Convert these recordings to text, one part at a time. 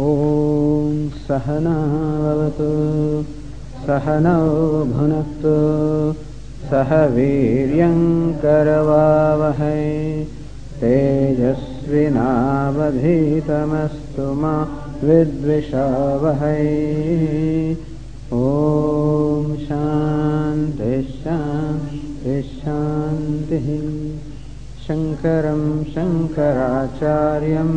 ॐ सहना भवतु सहनौ भुनक्तु सह वीर्यङ्करवावहै तेजस्विनावधीतमस्तु मा विद्विषावहै। ॐ शान्तिशान्ति शङ्करं शङ्कराचार्यम्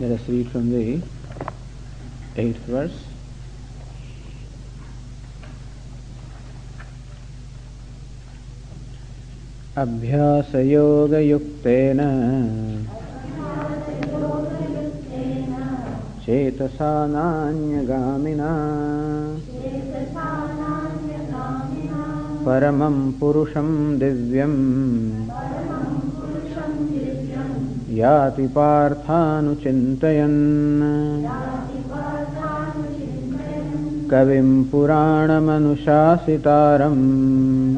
Let us read from the eighth verse. अभ्यासयोगयुक्तेन चेतसा नान्यगामिना परमं पुरुषं दिव्यम् याति पार्थानुचिन्तयन्। कविं पुराणमनुशासितारम्।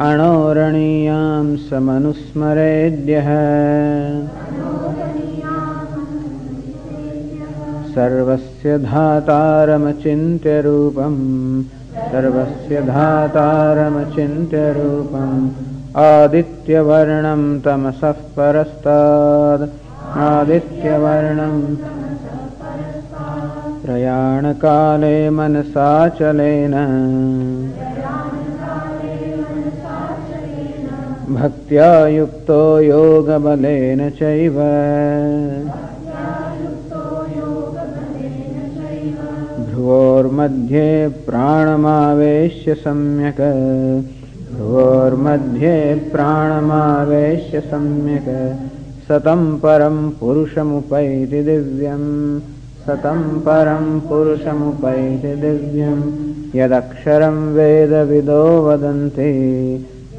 अणोरणीयां समनुस्मरेद्यः। सर्वस्य धातारमचिन्त्यरूपम्। सर्वस्य धातारमचिन्त्यरूपम् आदित्यवर्णं तमसः परस्ताद् आदित्यवर्णं प्रयाणकाले मनसाचलेन भक्त्या युक्तो योगबलेन चैव। भ्रुवोर्मध्ये प्राणमावेश्य सम्यक् भ्रुवोर्मध्ये प्राणमावेश्य सम्यक्। सतं परं पुरुषमुपैति दिव्यम् सतं परं पुरुषमुपैति दिव्यम् यदक्षरं वेदविदो वदन्ति।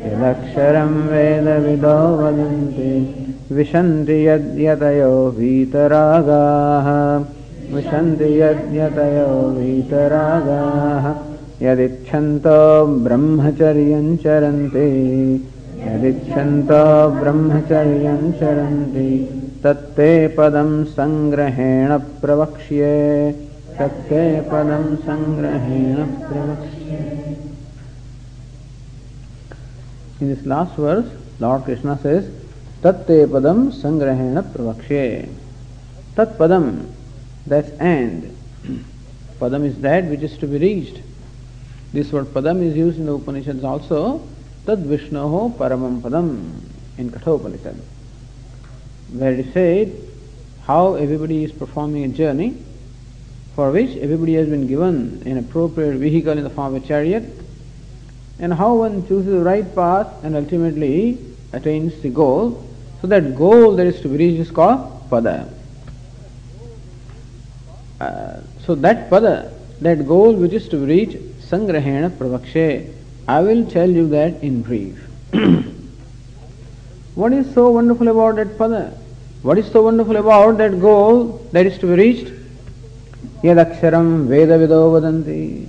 यदक्षरं वेदविदो वदन्ति। विशन्ति यद्यतयो वीतरागाः विशन्ति यद्यतयो वीतरागाः यदिच्छन्तो ब्रह्मचर्यं चरन्ति यदिच्छन्तो ब्रह्मचर्यं चरन्ति तत्ते पदं सङ्ग्रहेण प्रवक्ष्ये तत्ते पदं सङ्ग्रहेण प्रवक्ष्ये In this last verse, Lord Krishna says, Tatte padam sangrahena pravakshe. Tat padam, that's and. Padam is that which is to be reached. This word padam is used in the Upanishads also. Tad Vishnoho paramam padam in Kathopanishad. Where it is said how everybody is performing a journey for which everybody has been given an appropriate vehicle in the form of a chariot and how one chooses the right path and ultimately attains the goal. So that goal that is to be reached is called pada. Uh, so that pada, that goal which is to be reached, sangrahena pravakshe. I will tell you that in brief. what is so wonderful about that pada? What is so wonderful about that goal that is to be reached? Yadaksharam veda vido vadanti.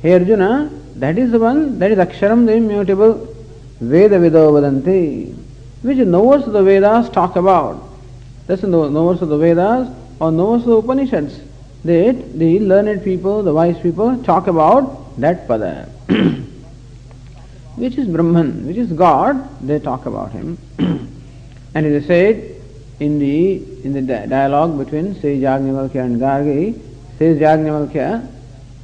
Hey Arjuna, that is the one, that is Aksharam, the immutable, Veda Vido which knowers the Vedas talk about. That's the knowers of the Vedas or knowers of the Upanishads that the learned people, the wise people talk about that pada, which is Brahman, which is God, they talk about him. and it is said in the in the di- dialogue between Sri Yajnavalkya and Gargi, Sri Yajnavalkya,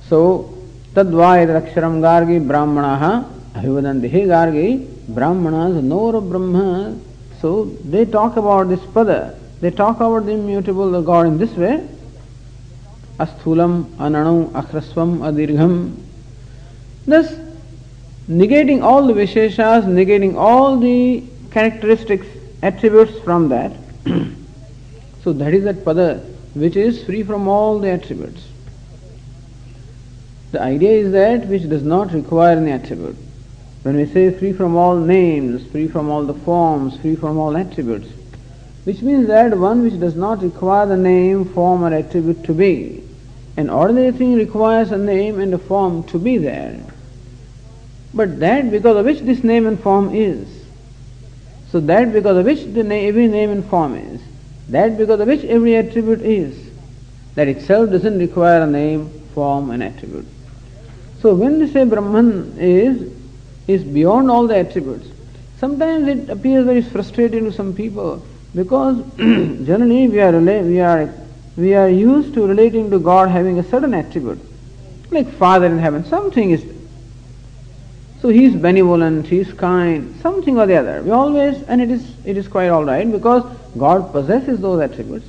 so तद्वायदक्षरं Gargi Brahmanaha, अभिवदन्ति hey Gargi Brahmanas nor Brahma so they talk about this पद they talk about the immutable the God in this way asthulam ananu akhrasvam adirgham thus negating all the visheshas negating all the characteristics attributes from that. so that is that pada which is free from all the attributes. The idea is that which does not require any attribute. When we say free from all names, free from all the forms, free from all attributes, which means that one which does not require the name, form or attribute to be. An ordinary thing requires a name and a form to be there. But that because of which this name and form is. So that because of which na- every name and form is. That because of which every attribute is. That itself doesn't require a name, form and attribute. So when we say Brahman is, is beyond all the attributes, sometimes it appears very frustrating to some people because generally we are, we are, we are used to relating to God having a certain attribute. Like Father in heaven, something is so he is benevolent, he is kind, something or the other. We always, and it is, it is quite all right because God possesses those attributes.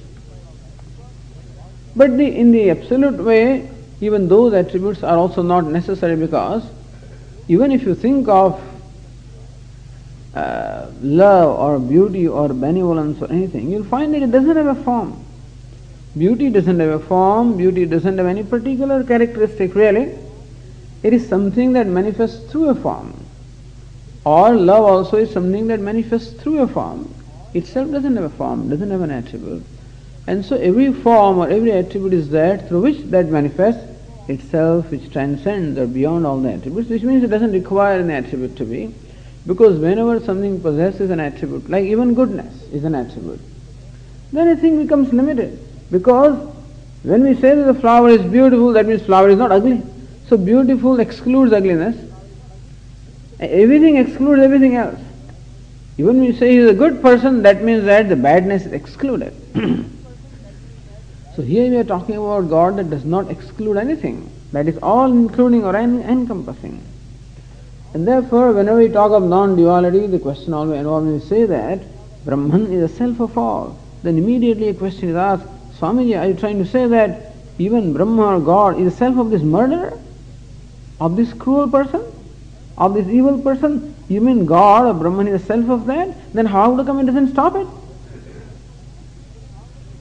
But the, in the absolute way, even those attributes are also not necessary because even if you think of uh, love or beauty or benevolence or anything, you'll find that it doesn't have a form. Beauty doesn't have a form, beauty doesn't have any particular characteristic really. It is something that manifests through a form. Or love also is something that manifests through a form. Itself doesn't have a form, doesn't have an attribute. And so every form or every attribute is that through which that manifests itself, which transcends or beyond all the attributes, which means it doesn't require an attribute to be. Because whenever something possesses an attribute, like even goodness is an attribute, then a thing becomes limited. Because when we say that the flower is beautiful, that means flower is not ugly. So beautiful excludes ugliness. Everything excludes everything else. Even when you say he is a good person, that means that the badness is excluded. so here we are talking about God that does not exclude anything. That is all including or encompassing. And therefore, whenever we talk of non-duality, the question always when we say that Brahman is the self of all, then immediately a question is asked, Swamiji, are you trying to say that even Brahma or God is the self of this murderer? Of this cruel person? Of this evil person? You mean God or Brahman is the self of that? Then how come it doesn't stop it?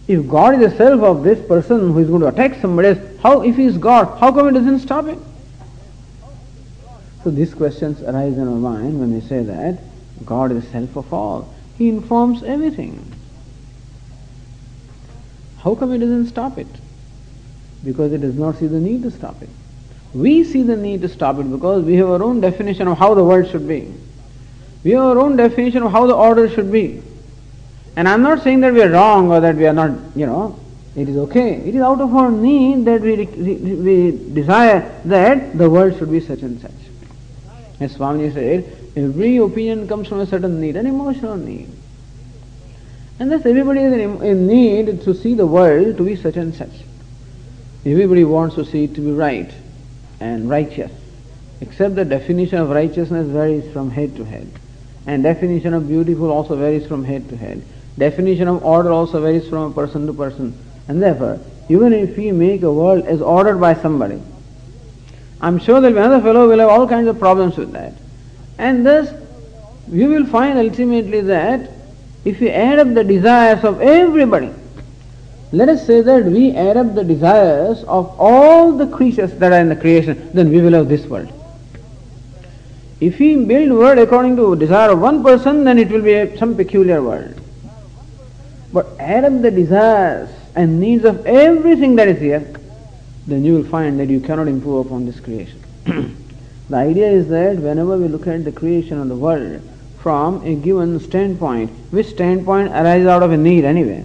If God is the self of this person who is going to attack somebody else, how, if he is God, how come it doesn't stop it? So these questions arise in our mind when we say that God is self of all. He informs everything. How come he doesn't stop it? Because he does not see the need to stop it. We see the need to stop it because we have our own definition of how the world should be. We have our own definition of how the order should be. And I'm not saying that we are wrong or that we are not, you know, it is okay. It is out of our need that we, we desire that the world should be such and such. As Swami said, every opinion comes from a certain need, an emotional need. And thus everybody is in need to see the world to be such and such. Everybody wants to see it to be right and righteous. Except the definition of righteousness varies from head to head. And definition of beautiful also varies from head to head. Definition of order also varies from person to person. And therefore, even if we make a world as ordered by somebody, I'm sure that another fellow will have all kinds of problems with that. And thus, we will find ultimately that if we add up the desires of everybody, let us say that we add up the desires of all the creatures that are in the creation, then we will have this world. If we build world according to desire of one person, then it will be some peculiar world. But add up the desires and needs of everything that is here, then you will find that you cannot improve upon this creation. the idea is that whenever we look at the creation of the world from a given standpoint, which standpoint arises out of a need anyway,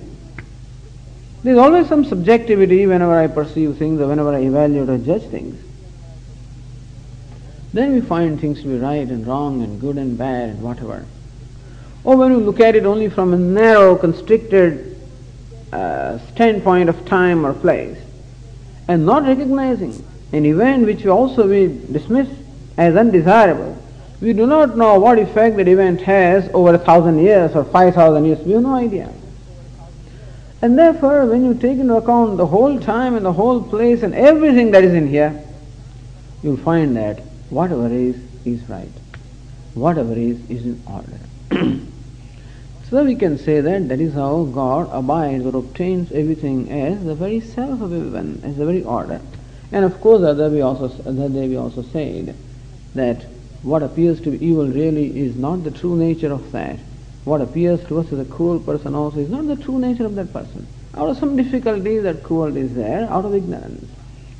there is always some subjectivity whenever I perceive things or whenever I evaluate or judge things. Then we find things to be right and wrong and good and bad and whatever. Or when we look at it only from a narrow, constricted uh, standpoint of time or place, and not recognizing an event which also we dismiss as undesirable, we do not know what effect that event has over a thousand years or five thousand years. We have no idea. And therefore, when you take into account the whole time and the whole place and everything that is in here, you'll find that whatever is, is right. Whatever is, is in order. So we can say that that is how God abides or obtains everything as the very self of everyone, as the very order. And of course, the other, we also, the other day we also said that what appears to be evil really is not the true nature of that. What appears to us as a cruel person also is not the true nature of that person. Out of some difficulty, that cruelty is there, out of ignorance.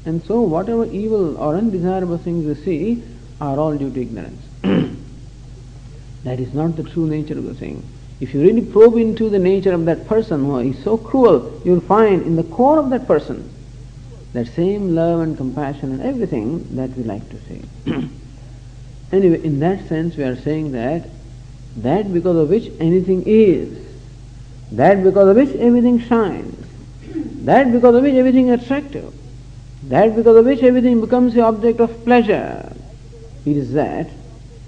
And so, whatever evil or undesirable things we see are all due to ignorance. that is not the true nature of the thing. If you really probe into the nature of that person who is so cruel, you will find in the core of that person that same love and compassion and everything that we like to see. anyway, in that sense, we are saying that that because of which anything is, that because of which everything shines, that because of which everything is attractive, that because of which everything becomes the object of pleasure, it is that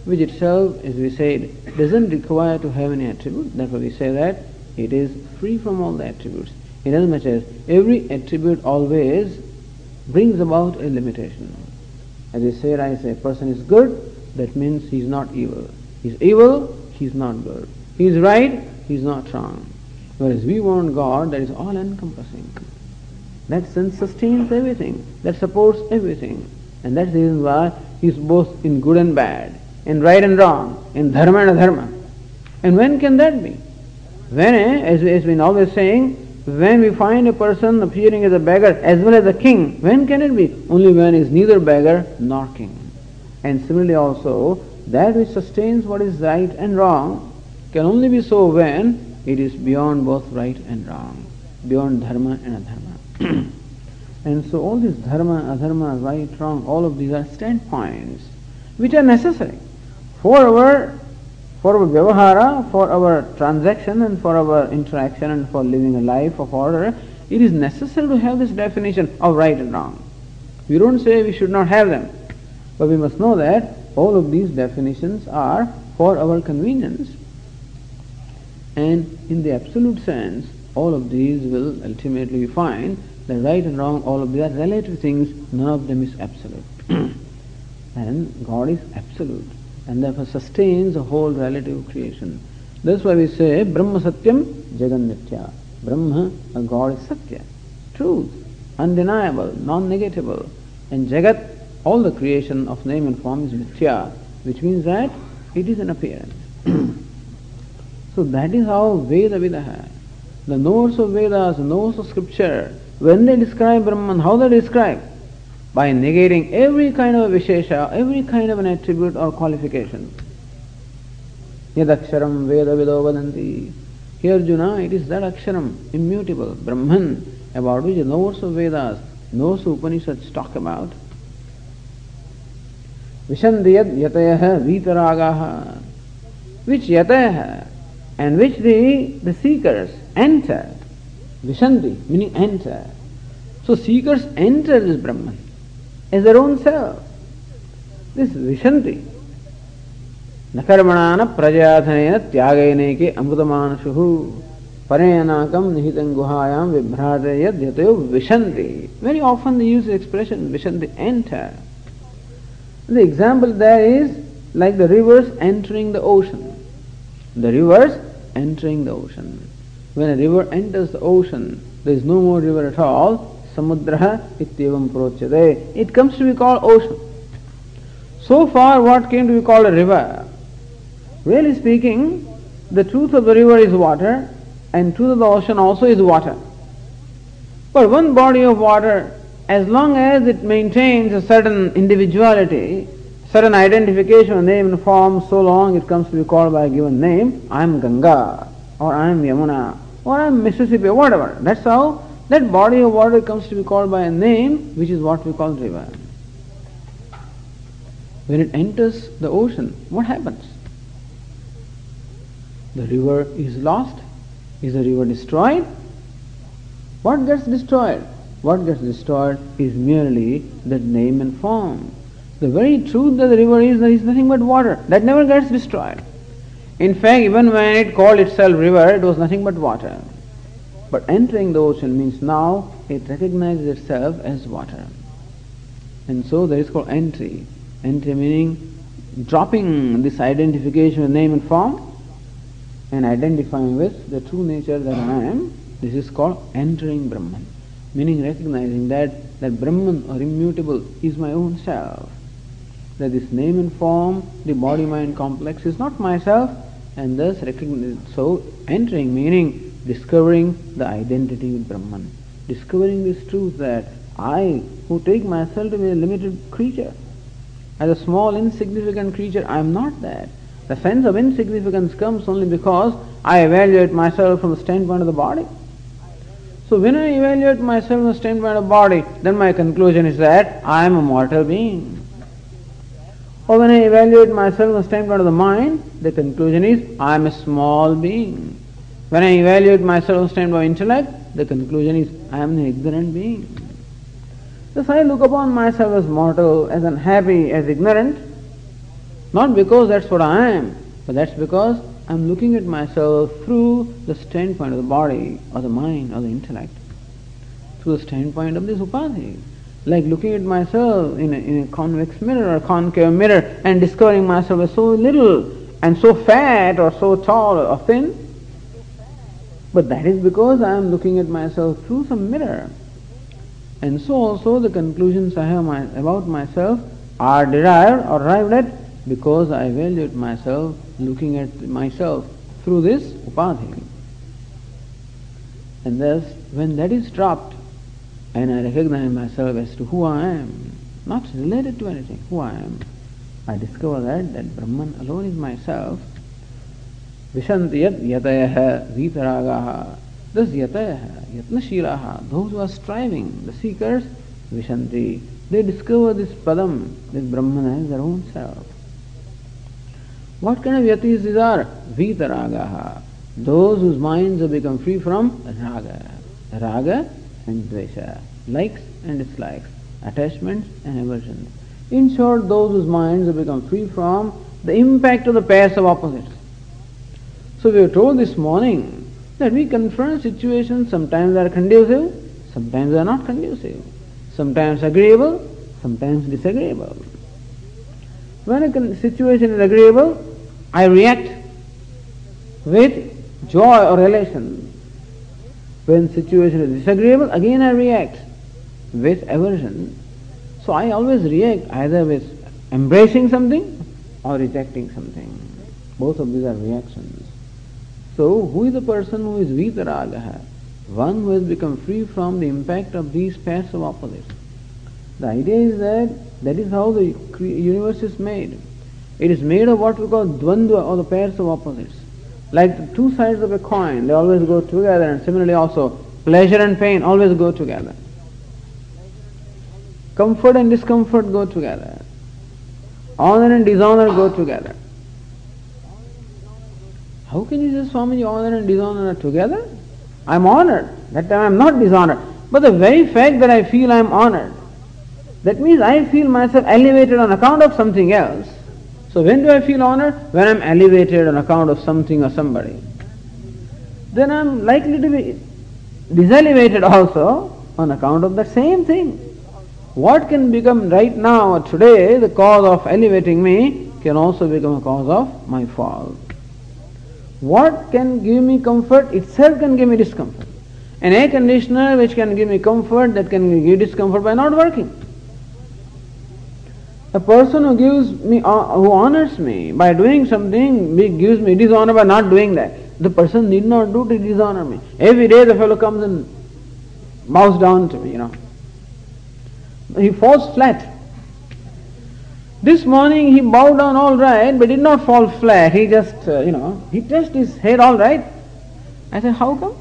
which itself, as we said, doesn't require to have any attribute. Therefore we say that it is free from all the attributes. In as every attribute always brings about a limitation. As I say, I say a person is good, that means he is not evil. He is evil, he is not good. He is right, he is not wrong. Whereas we want God that is all encompassing. That sense sustains everything, that supports everything. And that's the reason why he is both in good and bad in right and wrong, in dharma and adharma. And when can that be? When, eh, as has been always saying, when we find a person appearing as a beggar as well as a king, when can it be? Only when he is neither beggar nor king. And similarly also, that which sustains what is right and wrong can only be so when it is beyond both right and wrong, beyond dharma and adharma. and so all these dharma, adharma, right, wrong, all of these are standpoints which are necessary for our for our vyavahara, for our transaction and for our interaction and for living a life of order, it is necessary to have this definition of right and wrong. We don't say we should not have them, but we must know that all of these definitions are for our convenience. And in the absolute sense, all of these will ultimately find that right and wrong, all of these are relative things, none of them is absolute. and God is absolute and therefore sustains the whole relative creation. That's why we say Brahma Satyam Jagan Mithya. Brahma, a God is Satya, truth, undeniable, non-negatable. And Jagat, all the creation of name and form is Mithya, which means that it is an appearance. so that is how Veda Vidaha, the knowers of Vedas, the knowers of scripture, when they describe Brahman, how they describe? By negating every kind of vishesha, every kind of an attribute or qualification. Yadaksharam Veda Vido. Here Arjuna, it is that Aksharam, immutable, Brahman, about which the knowers of Vedas, of Upanishads talk about. Vishandiyad yatayah vitaragaha. Which yatayah and which the, the seekers enter. Vishandi, meaning enter. So seekers enter this Brahman as their own self. This is Vishanti. Nakarmanana prajayathanena tyagayeneke amrutamanasuhu parayanakam nihitanguhayam vibhradaya dhyatayo Vishanti. Very often they use the expression Vishanti enter. The example there is like the rivers entering the ocean. The rivers entering the ocean. When a river enters the ocean, there is no more river at all, Samudraha ityavam prochyate. It comes to be called ocean. So far, what came to be called a river? Really speaking, the truth of the river is water, and truth of the ocean also is water. But one body of water, as long as it maintains a certain individuality, certain identification name and form, so long it comes to be called by a given name. I am Ganga, or I am Yamuna, or I am Mississippi, whatever. That's how that body of water comes to be called by a name, which is what we call river. When it enters the ocean, what happens? The river is lost. Is the river destroyed? What gets destroyed? What gets destroyed is merely that name and form. The very truth that the river is, there is nothing but water. That never gets destroyed. In fact, even when it called itself river, it was nothing but water. But entering the ocean means now it recognizes itself as water. And so there is called entry. Entry meaning dropping this identification with name and form and identifying with the true nature that I am, this is called entering Brahman. Meaning recognizing that, that Brahman or immutable is my own self. That this name and form, the body mind complex is not myself, and thus recognize, so entering meaning discovering the identity with Brahman. Discovering this truth that I, who take myself to be a limited creature, as a small insignificant creature, I am not that. The sense of insignificance comes only because I evaluate myself from the standpoint of the body. So when I evaluate myself from the standpoint of the body, then my conclusion is that I am a mortal being. Or when I evaluate myself from the standpoint of the mind, the conclusion is I am a small being. When I evaluate myself standpoint of intellect, the conclusion is I am an ignorant being. Thus I look upon myself as mortal, as unhappy, as ignorant, not because that's what I am, but that's because I'm looking at myself through the standpoint of the body, or the mind, or the intellect, through the standpoint of this upadhi. Like looking at myself in a, in a convex mirror or concave mirror and discovering myself as so little and so fat or so tall or thin. But that is because I am looking at myself through some mirror. And so also the conclusions I have my, about myself are derived or arrived at because I evaluate myself looking at myself through this upadhi. And thus, when that is dropped, and I recognize myself as to who I am, not related to anything, who I am, I discover that that Brahman alone is myself. Vishanti yat yatayaha vitaragaha. Thus yatayaha, yatnashilaha, those who are striving, the seekers, vishanti, they discover this padam, this Brahman as their own self. What kind of yatis these are? Vitaragaha. Those whose minds have become free from raga. Raga and dvesha. Likes and dislikes. Attachments and aversions. In short, those whose minds have become free from the impact of the pairs of opposites. So we were told this morning that we confront situations, sometimes are conducive, sometimes are not conducive. Sometimes agreeable, sometimes disagreeable. When a situation is agreeable, I react with joy or elation. When situation is disagreeable, again I react with aversion. So I always react either with embracing something or rejecting something. Both of these are reactions. So who is the person who is vitaragaha? One who has become free from the impact of these pairs of opposites. The idea is that that is how the universe is made. It is made of what we call dvandva or the pairs of opposites. Like the two sides of a coin, they always go together and similarly also pleasure and pain always go together. Comfort and discomfort go together. Honor and dishonor go together. How can you say Swamiji honor and dishonor are together? I am honored. That time I am not dishonored. But the very fact that I feel I am honored, that means I feel myself elevated on account of something else. So when do I feel honored? When I'm elevated on account of something or somebody. Then I'm likely to be diselevated also on account of the same thing. What can become right now or today the cause of elevating me can also become a cause of my fall. What can give me comfort itself can give me discomfort. An air conditioner which can give me comfort that can give discomfort by not working. A person who gives me, uh, who honors me by doing something, gives me dishonor by not doing that. The person need not do to dishonor me. Every day the fellow comes and bows down to me, you know. He falls flat. This morning he bowed down all right, but did not fall flat. He just, uh, you know, he touched his head all right. I said, how come?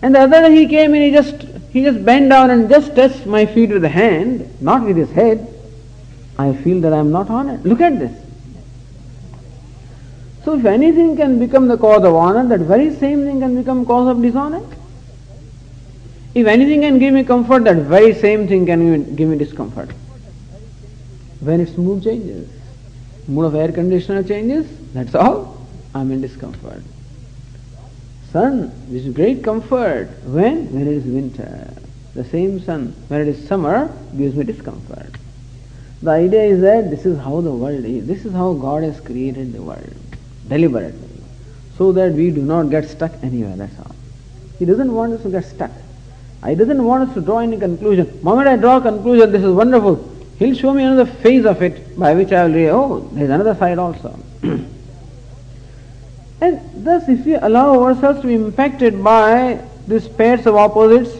And the other day he came and he just, he just bent down and just touched my feet with the hand, not with his head. I feel that I am not honored. Look at this. So if anything can become the cause of honor, that very same thing can become cause of dishonor. If anything can give me comfort, that very same thing can give me discomfort. When its mood changes, mood of air conditioner changes, that's all, I'm in discomfort. Sun, this is great comfort. When? When it is winter. The same sun, when it is summer, gives me discomfort. The idea is that this is how the world is. This is how God has created the world, deliberately. so that we do not get stuck anywhere, that's all. He doesn't want us to get stuck. He doesn't want us to draw any conclusion. Moment I draw a conclusion, this is wonderful, he'll show me another phase of it by which I will realize, oh, there's another side also. and thus, if we allow ourselves to be impacted by these pairs of opposites,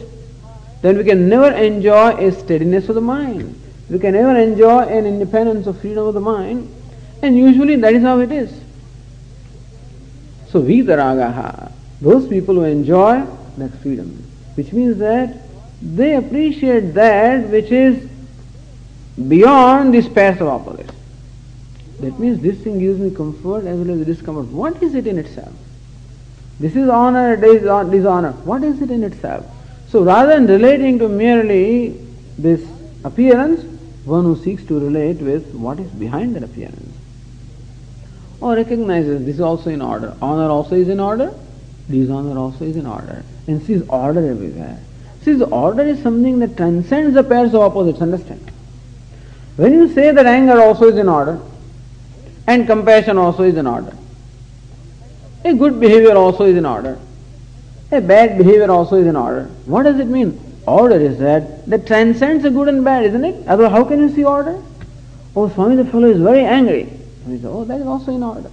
then we can never enjoy a steadiness of the mind. We can never enjoy an independence of freedom of the mind. And usually that is how it is. So Vitaragaha, those people who enjoy that freedom, which means that they appreciate that which is beyond these pairs of opposites. That means this thing gives me comfort as well as discomfort. What is it in itself? This is honor, this is dishonor. What is it in itself? So rather than relating to merely this appearance, one who seeks to relate with what is behind that appearance. Or recognizes this is also in order. Honor also is in order, dishonor also is in order. And sees order everywhere. Sees order is something that transcends the pairs of opposites, understand? When you say that anger also is in order, and compassion also is in order, a good behavior also is in order, a bad behavior also is in order. What does it mean? Order is that that transcends the good and bad, isn't it? Otherwise, how can you see order? Oh, Swami, the fellow is very angry. And say, oh, that is also in order.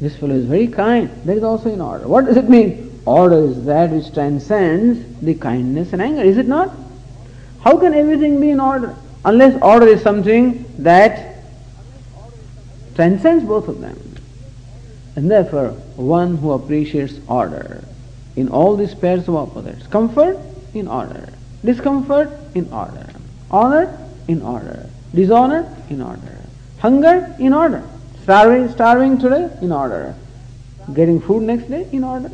This fellow is very kind. That is also in order. What does it mean? Order is that which transcends the kindness and anger, is it not? How can everything be in order? Unless order is something that transcends both of them. And therefore, one who appreciates order in all these pairs of opposites, comfort in order, discomfort in order, honor in order, dishonor in order, hunger in order, starving, starving today in order, getting food next day in order,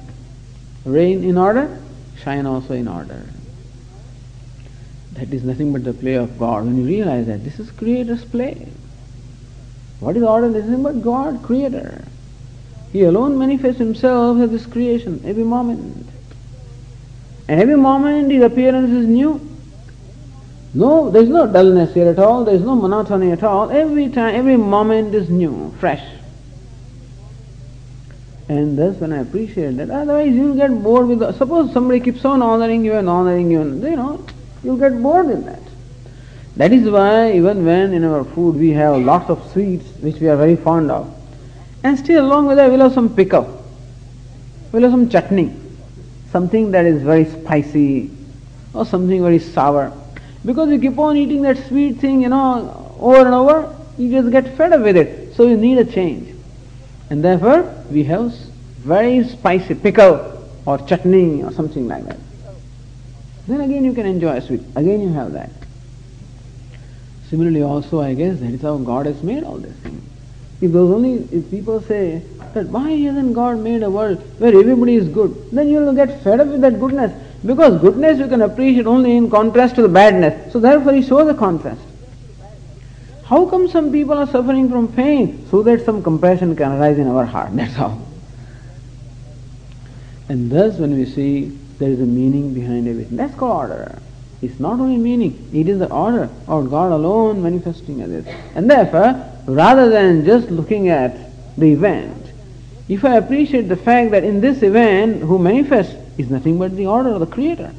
rain in order, shine also in order. That is nothing but the play of God. When you realize that this is Creator's play. What is order? Nothing but God, Creator. He alone manifests himself as this creation every moment. And every moment his appearance is new. No, there is no dullness here at all, there is no monotony at all. Every time, every moment is new, fresh. And thus when I appreciate that, otherwise you'll get bored with the, suppose somebody keeps on honoring you and honoring you, you know, you'll get bored in that. That is why even when in our food we have lots of sweets which we are very fond of, and still along with that we'll have some pickle, we'll have some chutney, something that is very spicy or something very sour. Because you keep on eating that sweet thing, you know, over and over, you just get fed up with it. So you need a change. And therefore we have very spicy pickle or chutney or something like that. Then again you can enjoy sweet. Again you have that. Similarly also I guess that is how God has made all these things. If those only if people say that why hasn't God made a world where everybody is good, then you will get fed up with that goodness. Because goodness you can appreciate only in contrast to the badness. So therefore he shows the contrast. How come some people are suffering from pain? So that some compassion can arise in our heart. That's all. And thus when we see there is a meaning behind everything, that's called order. It's not only meaning, it is the order of God alone manifesting as it. And therefore, rather than just looking at the event, if I appreciate the fact that in this event who manifests is nothing but the order of the Creator,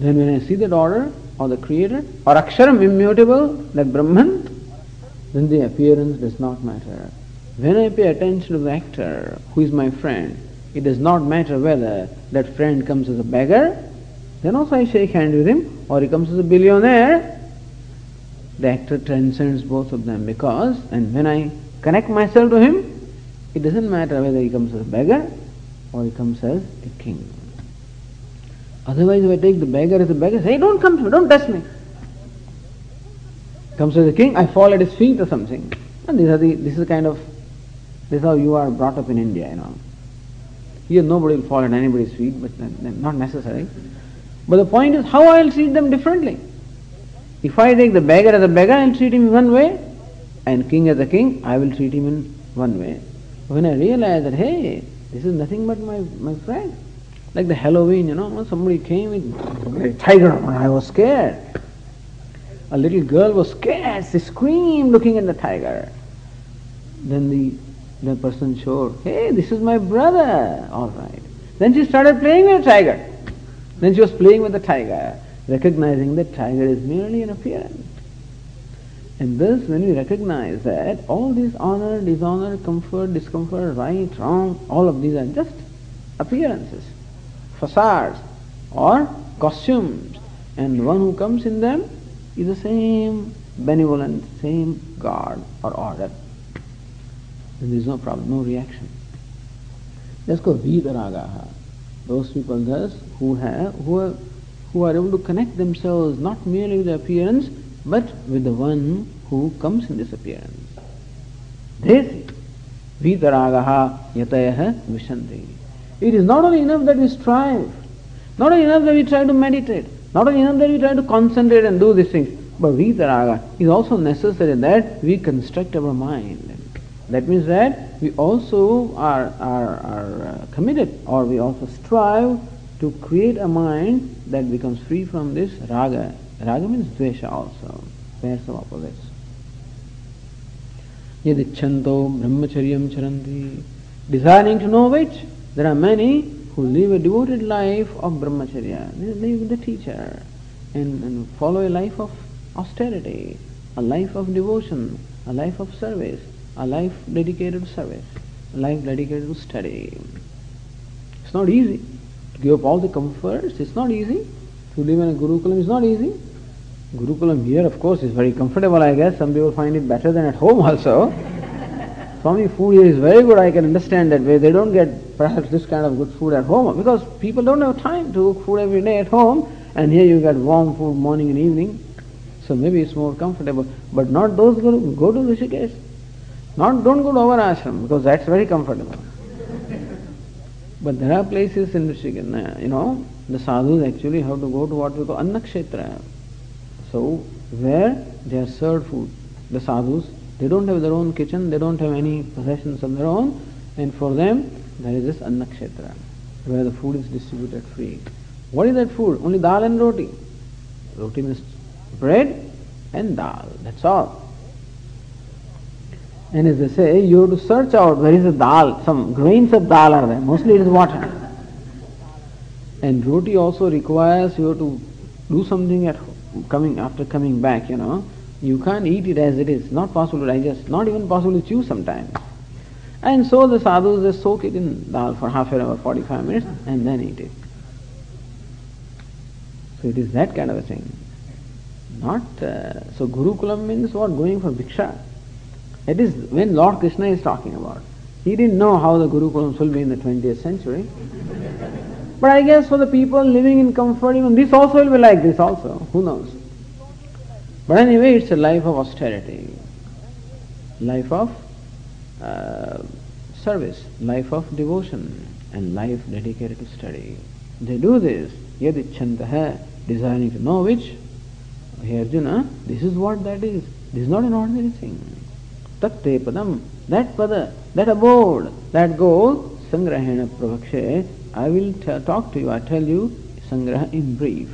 then when I see that order or the Creator or Aksharam immutable, that Brahman, then the appearance does not matter. When I pay attention to the actor who is my friend, it does not matter whether that friend comes as a beggar, then also I shake hands with him, or he comes as a billionaire. The actor transcends both of them because, and when I connect myself to him, it doesn't matter whether he comes as a beggar or he comes as a king. Otherwise, if I take the beggar as a beggar, say, don't come to me, don't touch me. Comes as a king, I fall at his feet or something. And these are the, this is kind of, this is how you are brought up in India, you know. Here nobody will fall at anybody's feet, but not necessary. But the point is how I will treat them differently. If I take the beggar as a beggar, I will treat him one way, and king as a king, I will treat him in one way. When I realize that, hey, this is nothing but my, my friend. Like the Halloween, you know, somebody came with a tiger, I was scared. A little girl was scared, she screamed looking at the tiger. Then the, the person showed, hey, this is my brother. All right. Then she started playing with a tiger. Then she was playing with the tiger, recognizing that tiger is merely an appearance. And thus, when we recognize that all these honor, dishonor, comfort, discomfort, right, wrong, all of these are just appearances, facades, or costumes, and the one who comes in them is the same benevolent, same God or order. And there is no problem, no reaction. Let's go Vidaragaha. Those people thus who have who are who are able to connect themselves not merely with the appearance but with the one who comes in this appearance. They say, Vitaragaha yatayaha vishanti. It is not only enough that we strive, not only enough that we try to meditate, not only enough that we try to concentrate and do these things, but vitaraga is also necessary that we construct our mind. That means that we also are, are, are uh, committed or we also strive to create a mind that becomes free from this raga. Raga means dvesha also, pairs of opposites. Yadichanto brahmacharyam charanti. Desiring to know which, there are many who live a devoted life of brahmacharya. They live with the teacher and, and follow a life of austerity, a life of devotion, a life of service, a life dedicated to service, a life dedicated to study. It's not easy to give up all the comforts. It's not easy to live in a Gurukulam. It's not easy. Gurukulam here, of course, is very comfortable, I guess. Some people find it better than at home also. Swami, food here is very good. I can understand that way. They don't get perhaps this kind of good food at home because people don't have time to cook food every day at home. And here you get warm food morning and evening. So maybe it's more comfortable. But not those who go to Rishikesh. Not don't go to our ashram because that's very comfortable. but there are places in Rishikesh, uh, you know, the sadhus actually have to go to what we call Annakshetra. So where they are served food. The sadhus, they don't have their own kitchen, they don't have any possessions of their own, and for them there is this Annakshetra, where the food is distributed free. What is that food? Only dal and roti. Roti means bread and dal. That's all. And as they say, you have to search out there is a dal. Some grains of dal are there. Mostly it is water. And roti also requires you to do something at coming after coming back. You know, you can't eat it as it is. Not possible to digest. Not even possible to chew sometimes. And so the sadhus they soak it in dal for half an hour, 45 minutes, and then eat it. So it is that kind of a thing. Not uh, so. Gurukulam means what? Going for bhiksha. It is when Lord Krishna is talking about. He didn't know how the Gurukulams will be in the 20th century. but I guess for the people living in comfort, even this also will be like this also. Who knows? But anyway, it's a life of austerity, life of uh, service, life of devotion, and life dedicated to study. They do this, yadichantaha, desiring to know which Hey Arjuna, this is what that is. This is not an ordinary thing. Tatte padam, that pada, that abode, that goal, sangrahena pravakshe, I will talk to you, I tell you, sangraha in brief.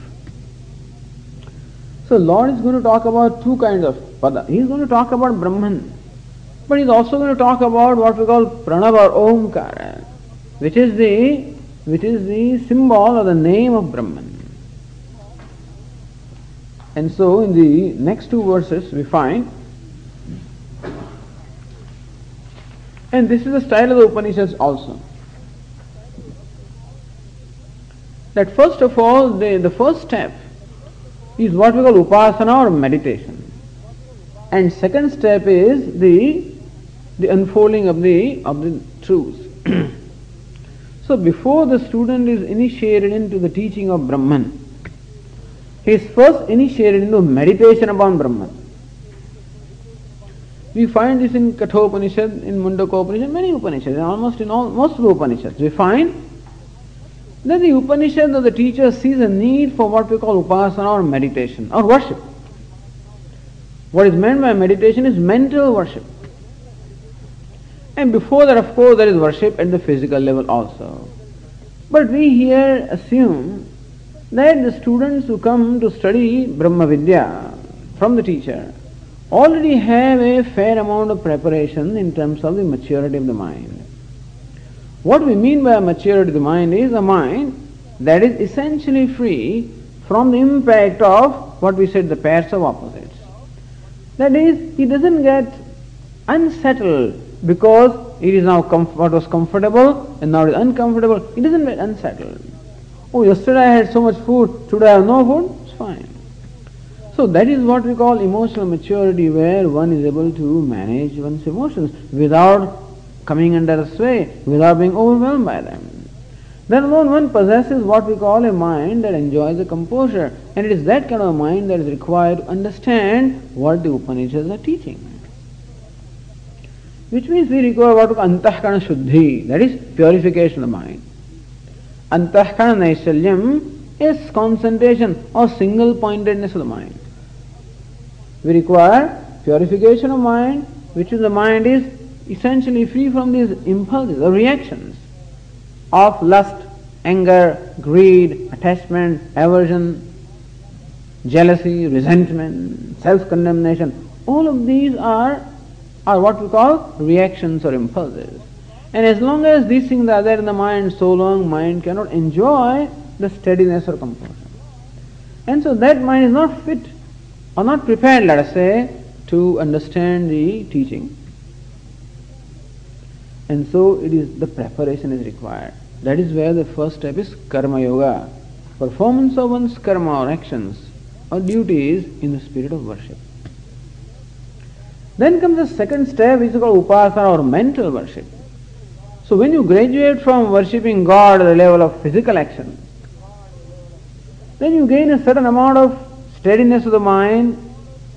So Lord is going to talk about two kinds of pada. He is going to talk about Brahman, but he is also going to talk about what we call pranava or omkara, which is the which is the symbol or the name of Brahman. And so in the next two verses we find, and this is the style of the Upanishads also, that first of all, the, the first step is what we call upasana or meditation. And second step is the, the unfolding of the, of the truths. so before the student is initiated into the teaching of Brahman, he is first initiated into meditation upon Brahman. We find this in Kathopanishad, in Mundaka Upanishad, many Upanishads, almost in all, most of the Upanishads. We find that the Upanishad or the teacher sees a need for what we call upasana or meditation or worship. What is meant by meditation is mental worship. And before that, of course, there is worship at the physical level also. But we here assume that the students who come to study Brahma Vidya from the teacher already have a fair amount of preparation in terms of the maturity of the mind. What we mean by a maturity of the mind is a mind that is essentially free from the impact of what we said the pairs of opposites. That is, he doesn't get unsettled because it is now comf- what was comfortable and now it is uncomfortable. He doesn't get unsettled. Oh, yesterday I had so much food, today I have no food, it's fine. So that is what we call emotional maturity where one is able to manage one's emotions without coming under sway, without being overwhelmed by them. Then alone one possesses what we call a mind that enjoys a composure and it is that kind of mind that is required to understand what the Upanishads are teaching. Which means we require what we call antahkarana shuddhi, that is purification of the mind. Antahkarana naishchalyam is concentration or single pointedness of the mind. We require purification of mind, which is the mind is essentially free from these impulses or reactions of lust, anger, greed, attachment, aversion, jealousy, resentment, self-condemnation. All of these are, are what we call reactions or impulses. And as long as these things are there in the mind, so long mind cannot enjoy the steadiness or composure. And so that mind is not fit or not prepared, let us say, to understand the teaching. And so it is the preparation is required. That is where the first step is karma yoga, performance of one's karma or actions or duties in the spirit of worship. Then comes the second step which is called upasana or mental worship. So when you graduate from worshipping God at the level of physical action, then you gain a certain amount of steadiness of the mind,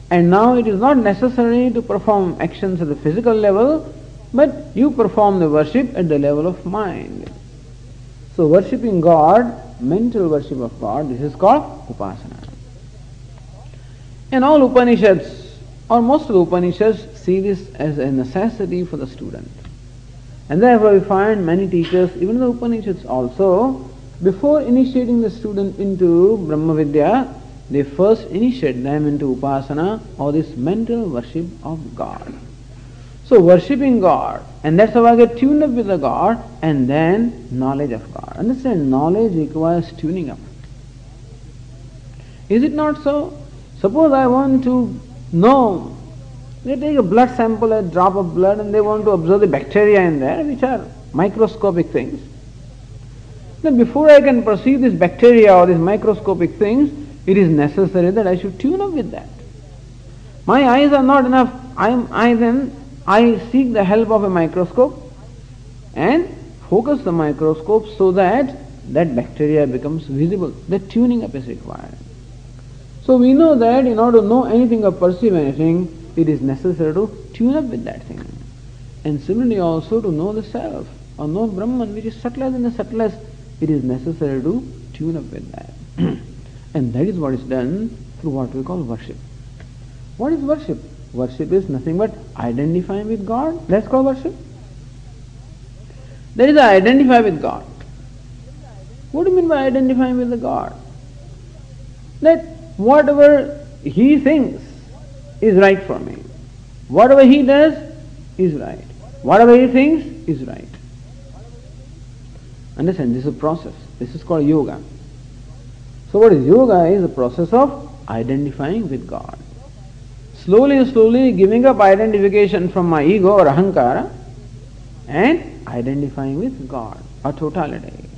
and now it is not necessary to perform actions at the physical level, but you perform the worship at the level of mind. So worshipping God, mental worship of God, this is called upasana. And all Upanishads, or most of the Upanishads, see this as a necessity for the student. And therefore we find many teachers, even the Upanishads also, before initiating the student into Brahma Vidya, they first initiate them into upasana or this mental worship of God. So worshipping God, and that's how I get tuned up with the God, and then knowledge of God. Understand, knowledge requires tuning up. Is it not so? Suppose I want to know, they take a blood sample, a drop of blood, and they want to observe the bacteria in there, which are microscopic things. Then before I can perceive this bacteria or these microscopic things, it is necessary that I should tune up with that. My eyes are not enough. I, am, I then I seek the help of a microscope and focus the microscope so that that bacteria becomes visible. The tuning up is required. So we know that in order to know anything or perceive anything, it is necessary to tune up with that thing. And similarly also to know the self or know Brahman, which is subtler than the subtlest, it is necessary to tune up with that. and that is what is done through what we call worship. What is worship? Worship is nothing but identifying with God. That's called worship. That is identify with God. What do you mean by identifying with the God? That whatever he thinks is right for me. Whatever he does is right. Whatever he thinks is right. Understand? This is a process. This is called yoga. So what is yoga is a process of identifying with God slowly, slowly giving up identification from my ego or ahankara and identifying with God or totality.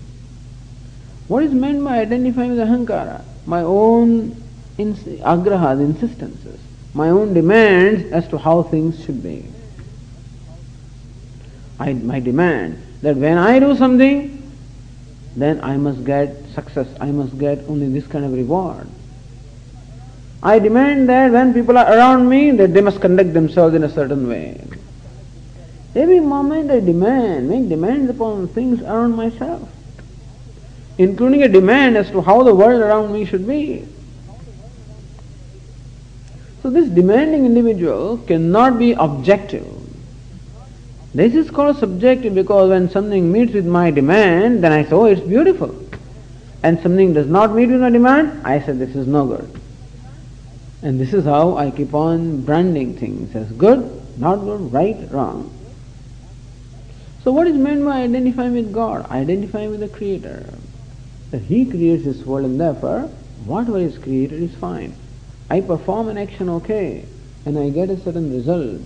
What is meant by identifying with ahankara? My own ins- agrahas, insistences, my own demands as to how things should be. I, my demand that when I do something, then I must get success, I must get only this kind of reward. I demand that when people are around me, that they must conduct themselves in a certain way. Every moment I demand, make demands upon things around myself, including a demand as to how the world around me should be. So this demanding individual cannot be objective. This is called subjective because when something meets with my demand, then I say, oh, it's beautiful. And something does not meet with my demand, I say, this is no good. And this is how I keep on branding things as good, not good, right, wrong. So what is meant by identifying with God? Identifying with the Creator. That He creates this world and therefore whatever is created is fine. I perform an action okay and I get a certain result.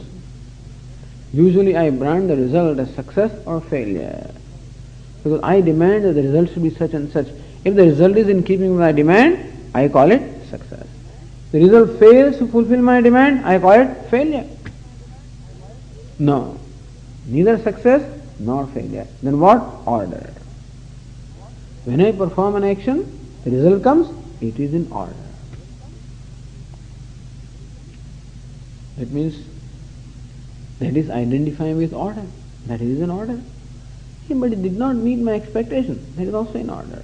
Usually I brand the result as success or failure. Because I demand that the result should be such and such. If the result is in keeping with my demand, I call it success. The result fails to fulfill my demand, I call it failure. No. Neither success nor failure. Then what? Order. When I perform an action, the result comes, it is in order. That means that is identifying with order. That is in order. Yeah, but it did not meet my expectation. That is also in order.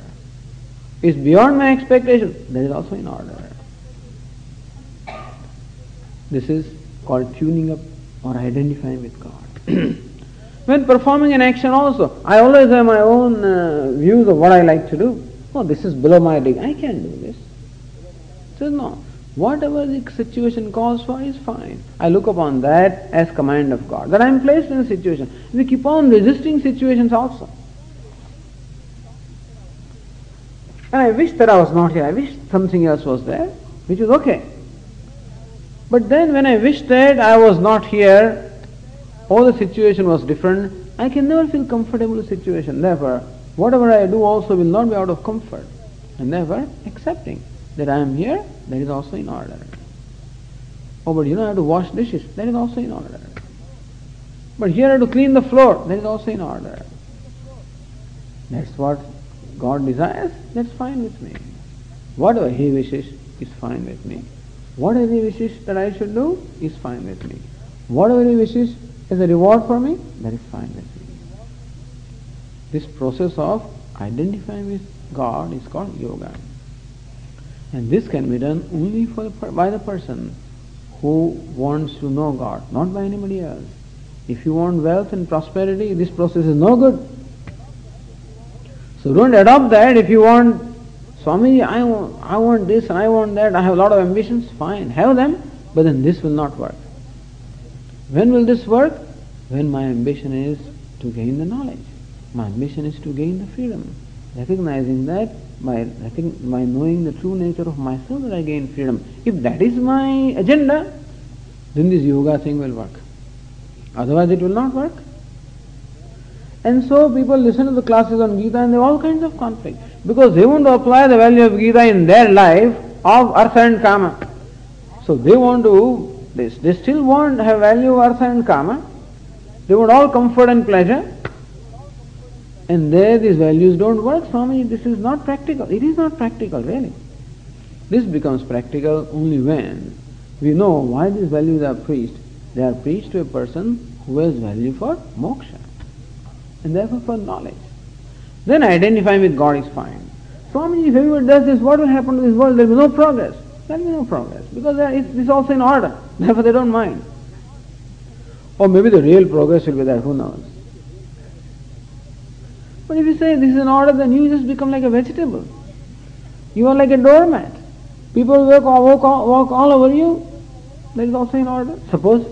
It's beyond my expectation. That is also in order. This is called tuning up or identifying with God. When performing an action also, I always have my own uh, views of what I like to do. Oh, this is below my league. I can't do this. So no. Whatever the situation calls for is fine. I look upon that as command of God. That I am placed in a situation. We keep on resisting situations also. And I wish that I was not here. I wish something else was there, which is okay. But then when I wish that I was not here, or the situation was different, I can never feel comfortable in the situation. Therefore, whatever I do also will not be out of comfort. And therefore, accepting that I am here, that is also in order. Oh, but you know, I have to wash dishes, that is also in order. But here I have to clean the floor, that is also in order. That's what God desires, that's fine with me. Whatever He wishes is fine with me. Whatever He wishes that I should do is fine with me. Whatever He wishes as a reward for me, that is fine with me. This process of identifying with God is called yoga. And this can be done only for the, by the person who wants to know God, not by anybody else. If you want wealth and prosperity, this process is no good. So don't adopt that if you want, Swami, I want, I want this and I want that, I have a lot of ambitions, fine, have them, but then this will not work. When will this work? When my ambition is to gain the knowledge. My ambition is to gain the freedom. Recognizing that by, I think by knowing the true nature of myself that I gain freedom. If that is my agenda, then this yoga thing will work. Otherwise it will not work. And so people listen to the classes on Gita and they have all kinds of conflict. Because they want to apply the value of Gita in their life of artha and kama. So they want to this. They still want have value, of artha and kama. They want all comfort and pleasure. And there these values don't work, Swami, this is not practical. It is not practical, really. This becomes practical only when we know why these values are preached. They are preached to a person who has value for moksha and therefore for knowledge. Then identifying with God is fine. Swami, if everyone does this, what will happen to this world? There will be no progress. There will be no progress because it is also in order. Therefore, they don't mind. Or maybe the real progress will be there, who knows. But if you say this is in order, then you just become like a vegetable. You are like a doormat. People walk, walk, walk all over you. That is also in order. Suppose.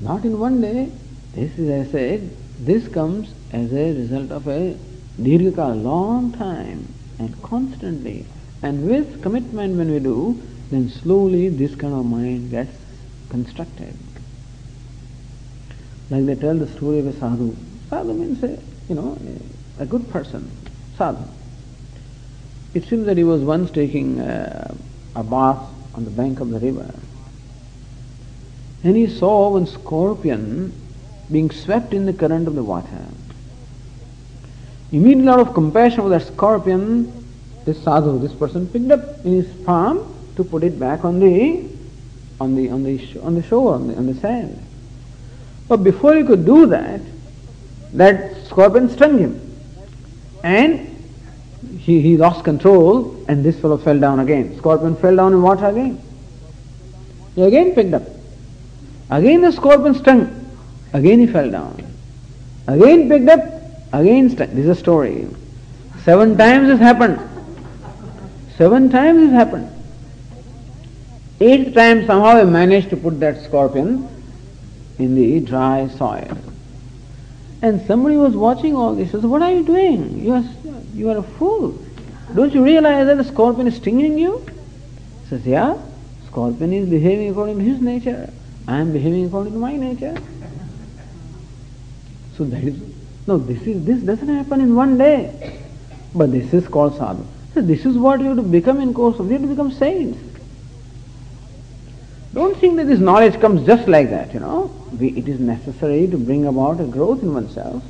Not in one day. This is, I said, this comes as a result of a dirghaka, long time and constantly. And with commitment when we do, then slowly this kind of mind gets constructed. Like they tell the story of a sadhu. Sadhu means a, you know, a, good person, sadhu. It seems that he was once taking a, a bath on the bank of the river. And he saw one scorpion being swept in the current of the water. Immediately out of compassion for that scorpion, this sadhu, this person picked up in his palm to put it back on the on the on the on the shore on the, on the sand. But before he could do that, that scorpion stung him, and he, he lost control, and this fellow fell down again. Scorpion fell down in water again. He again picked up. Again the scorpion stung. Again he fell down. Again picked up. Again stung. This is a story. Seven times this happened. Seven times it happened. Eighth time somehow I managed to put that scorpion in the dry soil. And somebody was watching all this. Says, What are you doing? You are, you are a fool. Don't you realize that the scorpion is stinging you? He says, Yeah, scorpion is behaving according to his nature. I am behaving according to my nature. So that is no, this is this doesn't happen in one day. But this is called sadhu. So this is what you have to become in course of. You have to become saints. Don't think that this knowledge comes just like that, you know. It is necessary to bring about a growth in oneself.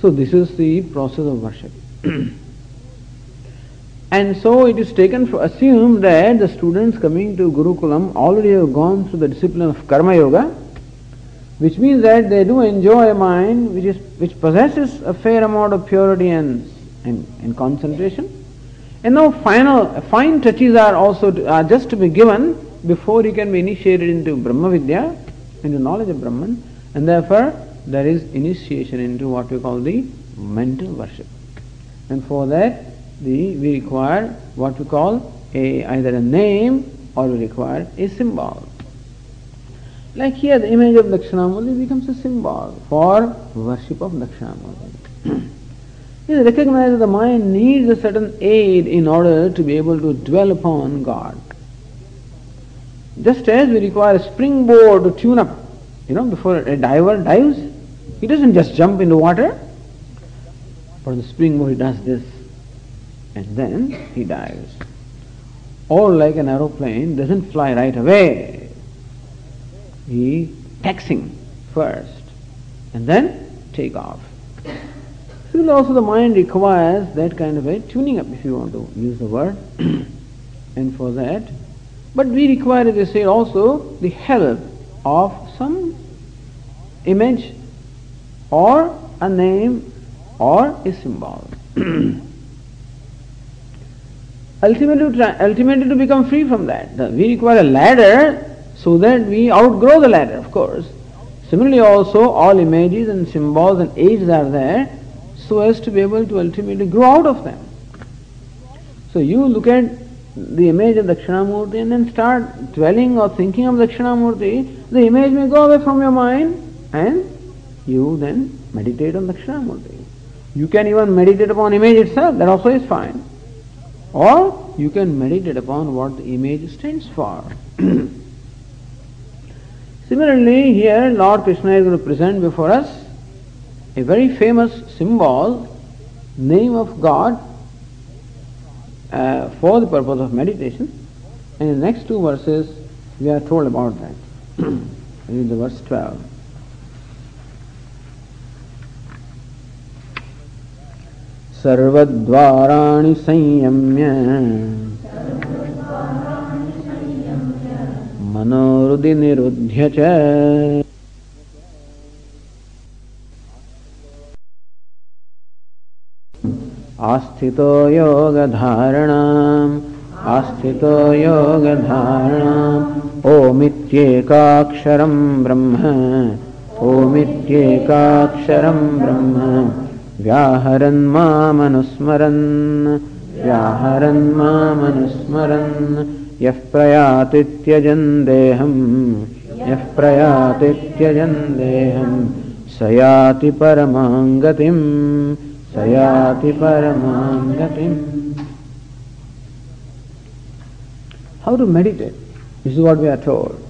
So this is the process of worship. and so it is taken for assumed that the students coming to Gurukulam already have gone through the discipline of Karma Yoga, which means that they do enjoy a mind which is which possesses a fair amount of purity and and, and concentration. And now final fine touches are also to, are just to be given before he can be initiated into Brahma Vidya, into knowledge of Brahman, and therefore there is initiation into what we call the mental worship. And for that the we require what we call a either a name or we require a symbol. Like here the image of Dakshinamurti becomes a symbol for worship of Dakshinamurti. It is recognized that the mind needs a certain aid in order to be able to dwell upon God. Just as we require a springboard to tune up, you know, before a diver dives, he doesn't just jump into water, but the springboard he does this, and then he dives. Or like an aeroplane doesn't fly right away. He taxing first, and then take off. Similarly, also the mind requires that kind of a tuning up, if you want to use the word. and for that, but we require, as I say, also the help of some image or a name or a symbol. ultimately, ultimately to become free from that, we require a ladder so that we outgrow the ladder, of course. Similarly also, all images and symbols and aids are there so as to be able to ultimately grow out of them. So you look at the image of Dakshinamurti and then start dwelling or thinking of Dakshinamurti, the image may go away from your mind and you then meditate on Dakshinamurti. You can even meditate upon image itself, that also is fine. Or you can meditate upon what the image stands for. Similarly, here Lord Krishna is going to present before us a very famous symbol, name of God uh, for the purpose of meditation. And in the next two verses, we are told about that. Read the verse 12. सर्वद्वाराणि संयम्य मनोहृदि निरुध्य च आस्थितो योगधारणाम् आस्थितो योगधारणाम्। ओमित्येकाक्षरम् ब्रह्म ओमित्येकाक्षरम् ब्रह्म। व्याहरन् मामनुस्मरन् व्याहरन् मामनुस्मरन्। यः प्रयाति त्यजन् देहम् यः प्रयाति त्यजन् देहम्। स याति परमाङ्गतिम् Sayati Paramangatim. How to meditate? This is what we are told.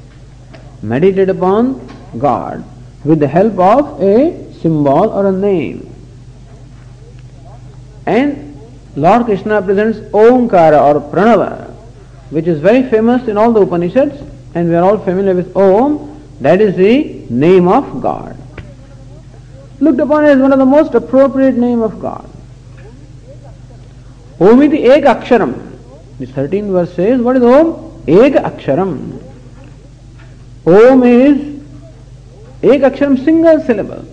Meditate upon God with the help of a symbol or a name. And Lord Krishna presents Omkara or Pranava, which is very famous in all the Upanishads, and we are all familiar with Om. That is the name of God looked upon as one of the most appropriate name of God. Om iti ek aksharam. The 13th verse says, what is Om? Ek aksharam. Om is ek aksharam, single syllable.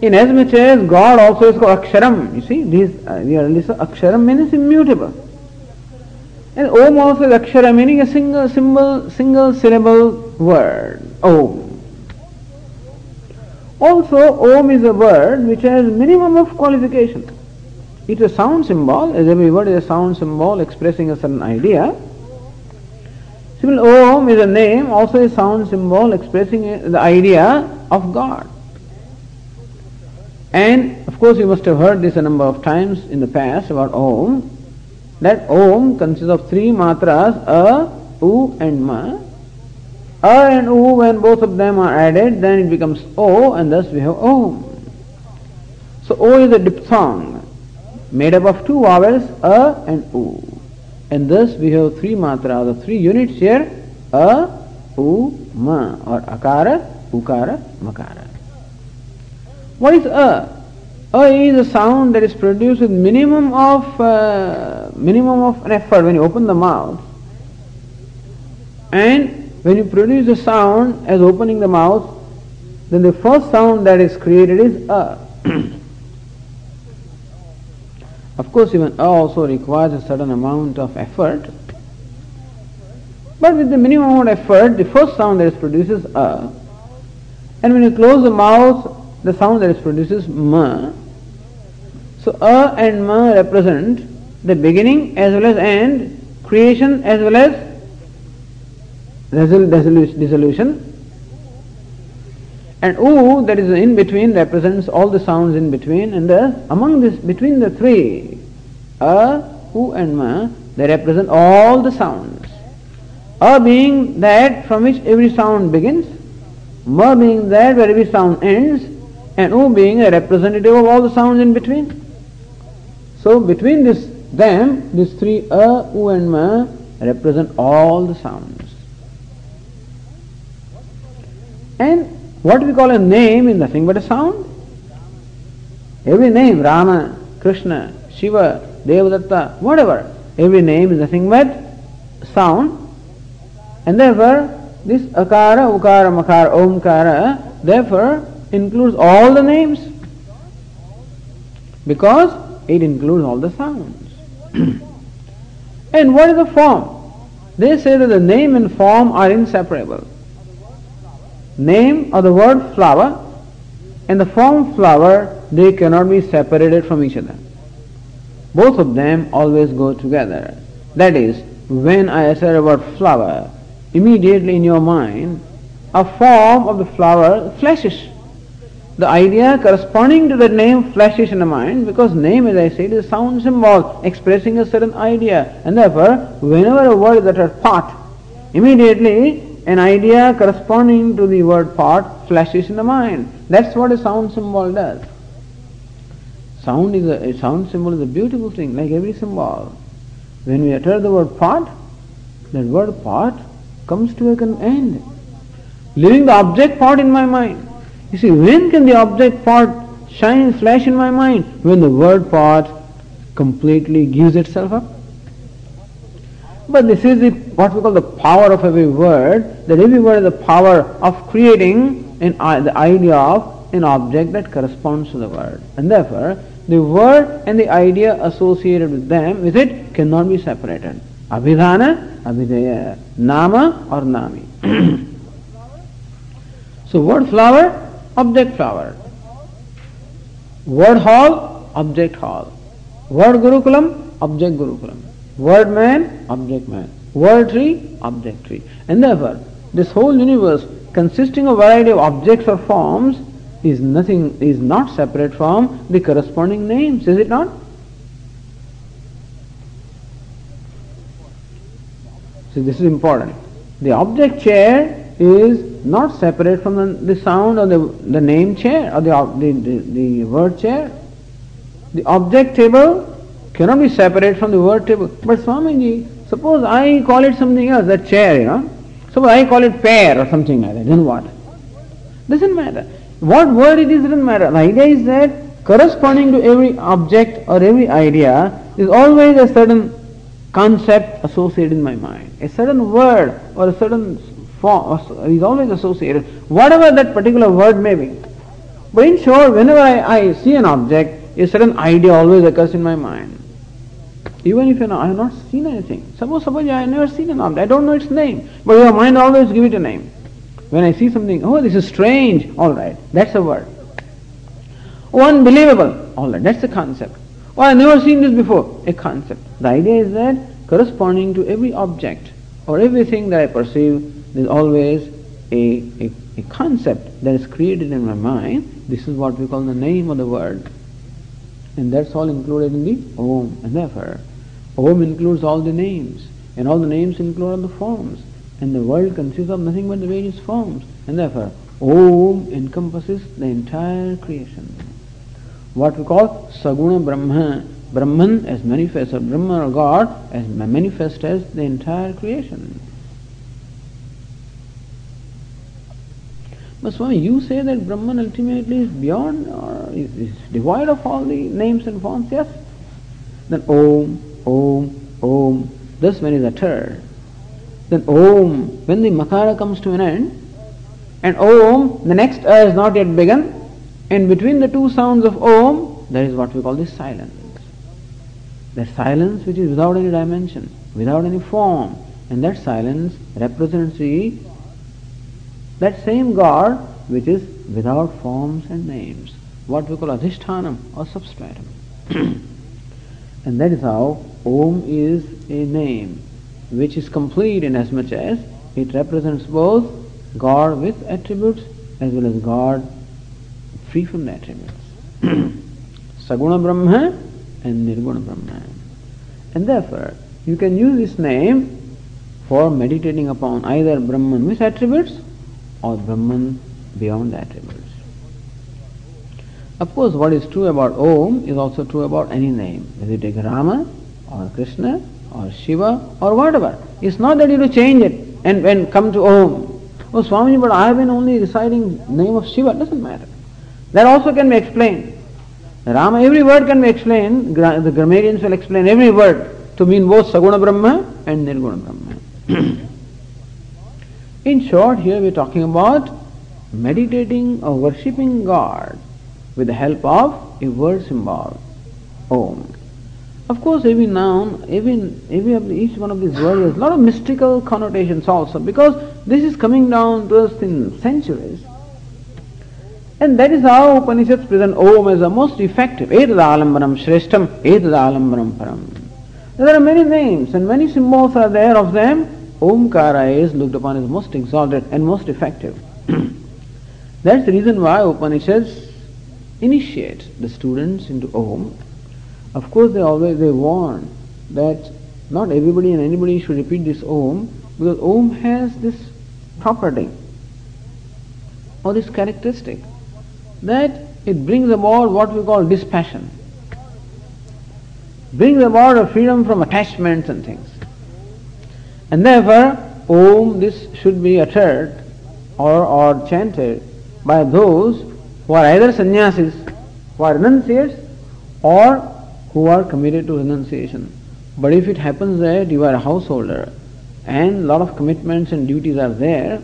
In as much as God also is called aksharam. You see, these, uh, are aksharam means immutable. And Om also is akshara meaning a single symbol, single syllable word. Om. Also, Om is a word which has minimum of qualification. It's a sound symbol, as every word is a sound symbol expressing a certain idea. Similarly, Om is a name, also a sound symbol expressing the idea of God. And of course, you must have heard this a number of times in the past about Om. That Om consists of three matras, A, U, and Ma. A and U, when both of them are added, then it becomes O, and thus we have Om. So O is a diphthong, made up of two vowels, A and U. And thus we have three matras, the three units here, A, U, Ma, or Akara, Ukara, Makara. What is A? A is a sound that is produced with minimum of uh, minimum of an effort when you open the mouth. And when you produce a sound as opening the mouth, then the first sound that is created is A. of course, even A also requires a certain amount of effort. But with the minimum amount of effort, the first sound that is produced is A. And when you close the mouth, the sound that is produced is Ma. So A and Ma represent the beginning as well as end, creation as well as dissolution. And U that is in between represents all the sounds in between and the, among this between the three, A, U and Ma, they represent all the sounds. A being that from which every sound begins, Ma being that where every sound ends, and U being a representative of all the sounds in between. So between this them, these three A, U and Ma represent all the sounds. And what we call a name is nothing but a sound. Every name, Rama, Krishna, Shiva, Devadatta, whatever, every name is nothing but sound. And therefore, this akara, ukara, makara, omkara, therefore includes all the names. Because it includes all the sounds. and what is the form? They say that the name and form are inseparable name of the word flower and the form flower, they cannot be separated from each other. Both of them always go together. That is, when I say the word flower, immediately in your mind, a form of the flower flashes. The idea corresponding to the name flashes in the mind because name, as I said, is a sound symbol expressing a certain idea. And therefore, whenever a word is uttered pot, immediately an idea corresponding to the word pot flashes in the mind. That's what a sound symbol does. Sound is a, a sound symbol is a beautiful thing, like every symbol. When we utter the word pot, that word pot comes to an end, leaving the object pot in my mind. You see, when can the object pot shine flash in my mind? When the word pot completely gives itself up. But this is the, what we call the power of every word, that every word has the power of creating an, the idea of an object that corresponds to the word. And therefore, the word and the idea associated with them, with it, cannot be separated. Abhidhana, abhideya, nama or nami. so word flower, object flower. Word hall, object hall. Word gurukulam, object gurukulam. Word man, object man. Word tree, object tree. And therefore, this whole universe consisting of a variety of objects or forms is nothing is not separate from the corresponding names, is it not? See, this is important. The object chair is not separate from the, the sound or the, the name chair or the, the, the, the word chair. The object table cannot be separated from the word table. But Swamiji, suppose I call it something else, that chair, you know. Suppose I call it pear or something like that, then what? Doesn't matter. What word it is doesn't matter. The idea is that corresponding to every object or every idea is always a certain concept associated in my mind. A certain word or a certain form is always associated, whatever that particular word may be. But in short, whenever I, I see an object, a certain idea always occurs in my mind. Even if I have not seen anything. Suppose, suppose I have never seen an object, I don't know its name, but your mind always give it a name. When I see something, oh, this is strange, all right, that's a word. Oh, unbelievable, all right, that's a concept. Oh, I've never seen this before. A concept. The idea is that corresponding to every object or everything that I perceive, there's always a, a, a concept that is created in my mind. This is what we call the name of the word. And that's all included in the Om. And therefore, Om includes all the names. And all the names include all the forms. And the world consists of nothing but the various forms. And therefore, Om encompasses the entire creation. What we call Saguna Brahma. Brahman as manifest, or Brahma or God as manifest as the entire creation. But Swami, you say that Brahman ultimately is beyond or is, is devoid of all the names and forms, yes? Then Om, Om, Om, this when is uttered. Then Om, when the Makara comes to an end, and Om, the next A is not yet begun, and between the two sounds of Om, there is what we call the silence. That silence which is without any dimension, without any form, and that silence represents the that same God which is without forms and names, what we call adhishthanam or substratum. and that is how Om is a name which is complete in as much as it represents both God with attributes as well as God free from the attributes. Saguna Brahma and Nirguna Brahma. And therefore, you can use this name for meditating upon either Brahman with attributes or Brahman beyond attributes. Of course, what is true about Om is also true about any name, whether you take Rama or Krishna or Shiva or whatever. It's not that you to change it and, when come to Om. Oh, Swamiji, but I have been only reciting name of Shiva. Doesn't matter. That also can be explained. Rama, every word can be explained. The grammarians will explain every word to mean both Saguna Brahma and Nirguna Brahma. In short, here we are talking about meditating or worshipping God with the help of a word symbol, Om. Of course, every noun, every, every each one of these words has a lot of mystical connotations also because this is coming down to us in centuries. And that is how Upanishads present Om as the most effective. Etadalambanam Shreshtam, Etadalambanam Param. There are many names and many symbols are there of them Omkara is looked upon as most exalted and most effective. That's the reason why Upanishads initiate the students into Om. Of course, they always they warn that not everybody and anybody should repeat this Om because Om has this property or this characteristic that it brings about what we call dispassion, brings about a freedom from attachments and things. And therefore, Om, this should be uttered or, or chanted by those who are either sannyasis, who are renunciates, or who are committed to renunciation. But if it happens that you are a householder and lot of commitments and duties are there,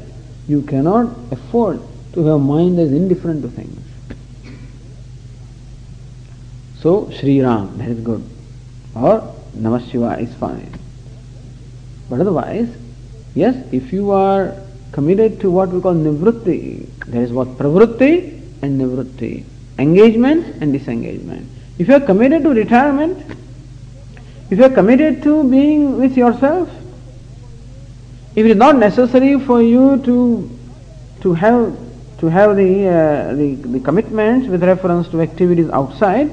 you cannot afford to have a mind that is indifferent to things. So, Sri Ram, that is good. Or Namah Shiva is fine. But otherwise, yes, if you are committed to what we call nivrutti, there is what pravrutti and nivrutti, engagement and disengagement. If you are committed to retirement, if you are committed to being with yourself, if it is not necessary for you to to have to have the, uh, the the commitments with reference to activities outside,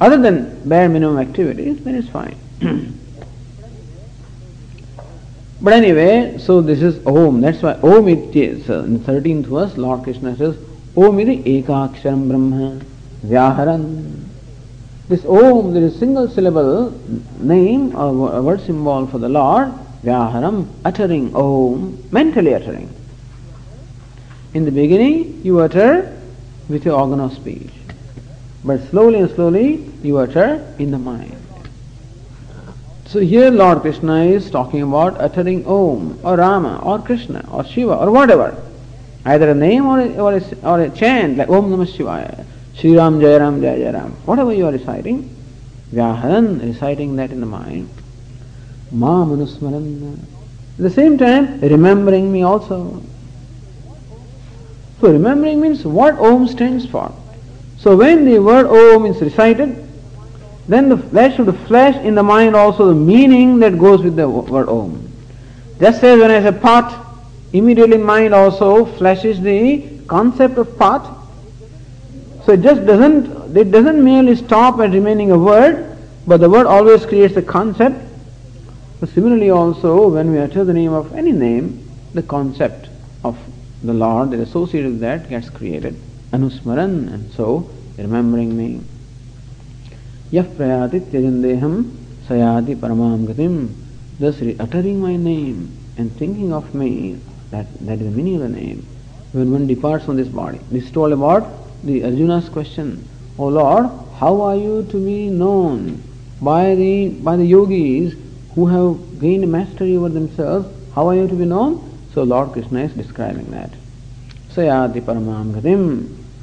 other than bare minimum activities, then it's fine. But anyway, so this is Om. That's why Om it is. In the 13th verse, Lord Krishna says, Om iti ekaksharam brahma vyaharan. This Om, there is single syllable name or word symbol for the Lord, vyaharan, uttering Om, mentally uttering. In the beginning, you utter with your organ of speech. But slowly and slowly, you utter in the mind. So here Lord Krishna is talking about uttering Om or Rama or Krishna or Shiva or whatever. Either a name or a, or a, or a chant like Om Namah Shivaya, Sri Ram Jaya Ram Jaya Jaya Ram, whatever you are reciting, Vyaharan, reciting that in the mind. Ma Manusmaran. At the same time, remembering me also. So remembering means what Om stands for. So when the word Om is recited, then the, there should flash in the mind also the meaning that goes with the word Om. Just as when I say pot, immediately mind also flashes the concept of pot. So it just doesn't, it doesn't merely stop at remaining a word, but the word always creates a concept. Similarly also, when we utter the name of any name, the concept of the Lord that is associated with that gets created. Anusmaran, and so remembering me. Yah prayati tyajandeham sayati paramam gatim. Thus uttering my name and thinking of me, that, that is the meaning of the name. When one departs from this body. This is all about the Arjuna's question. O Lord, how are you to be known by the by the yogis who have gained mastery over themselves? How are you to be known? So Lord Krishna is describing that. Sayati.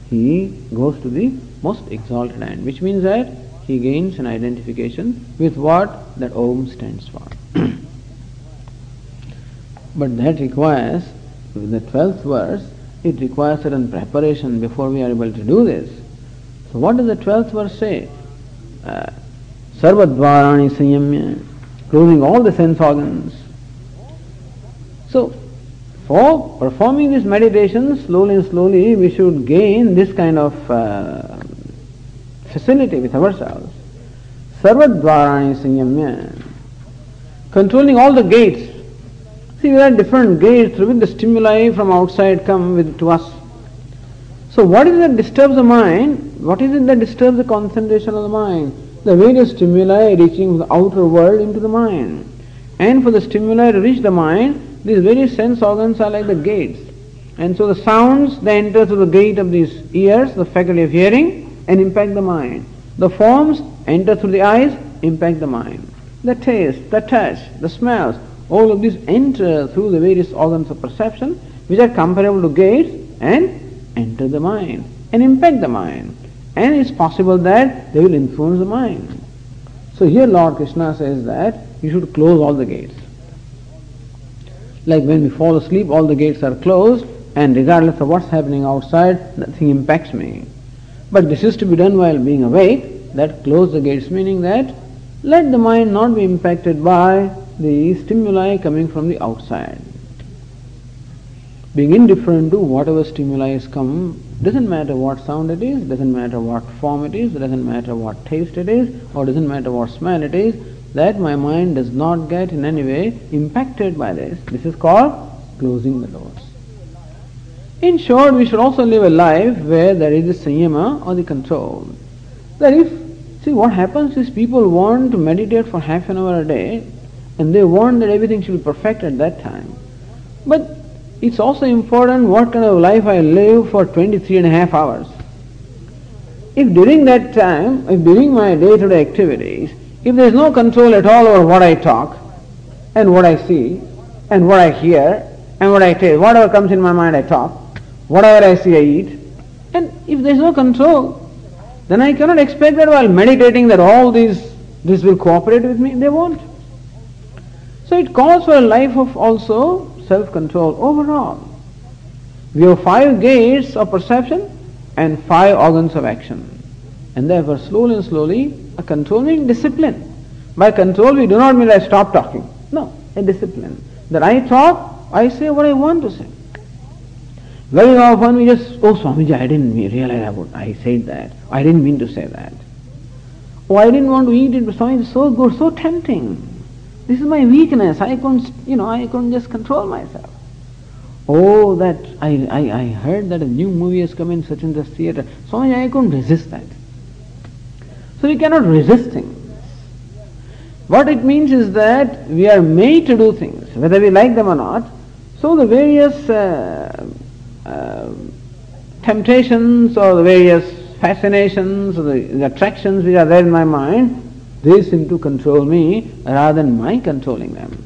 He goes to the most exalted end, which means that he gains an identification with what that Om stands for. but that requires, with the twelfth verse, it requires certain preparation before we are able to do this. So what does the twelfth verse say? Uh, Sarvadvarani Sanyamya, closing all the sense organs. So for performing this meditation slowly and slowly, we should gain this kind of uh, facility with ourselves. Sarvadvarani Sanyamya. Controlling all the gates. See, there are different gates through which the stimuli from outside come with, to us. So, what is it that disturbs the mind? What is it that disturbs the concentration of the mind? The various stimuli reaching the outer world into the mind. And for the stimuli to reach the mind, these various sense organs are like the gates. And so the sounds, they enter through the gate of these ears, the faculty of hearing, and impact the mind. The forms enter through the eyes, impact the mind. The taste, the touch, the smells, all of these enter through the various organs of perception, which are comparable to gates, and enter the mind, and impact the mind. And it's possible that they will influence the mind. So here Lord Krishna says that you should close all the gates. Like when we fall asleep, all the gates are closed, and regardless of what's happening outside, nothing impacts me. But this is to be done while being awake, that close the gates, meaning that let the mind not be impacted by the stimuli coming from the outside. Being indifferent to whatever stimuli has come, doesn't matter what sound it is, doesn't matter what form it is, doesn't matter what taste it is, or doesn't matter what smell it is, that my mind does not get in any way impacted by this. This is called closing the doors. In short, we should also live a life where there is the samyama or the control. That if, see what happens is people want to meditate for half an hour a day and they want that everything should be perfect at that time. But it's also important what kind of life I live for 23 and a half hours. If during that time, if during my day-to-day activities, if there is no control at all over what I talk and what I see and what I hear and what I taste, whatever comes in my mind I talk, whatever I see I eat, and if there is no control, then I cannot expect that while meditating that all these this will cooperate with me. They won't. So it calls for a life of also self-control overall. We have five gates of perception and five organs of action. And therefore slowly and slowly a controlling discipline. By control, we do not mean I stop talking. No, a discipline. That I talk, I say what I want to say. Very often we just, oh Swamiji, I didn't realize I, would, I said that. I didn't mean to say that. Oh, I didn't want to eat it, but Swamiji, it's so good, so tempting. This is my weakness. I couldn't, you know, I couldn't just control myself. Oh, that I, I, I heard that a new movie has come in such and such theater. So I couldn't resist that. So we cannot resist things. What it means is that we are made to do things, whether we like them or not. So the various uh, uh, temptations or the various fascinations or the, the attractions which are there in my mind, they seem to control me rather than my controlling them.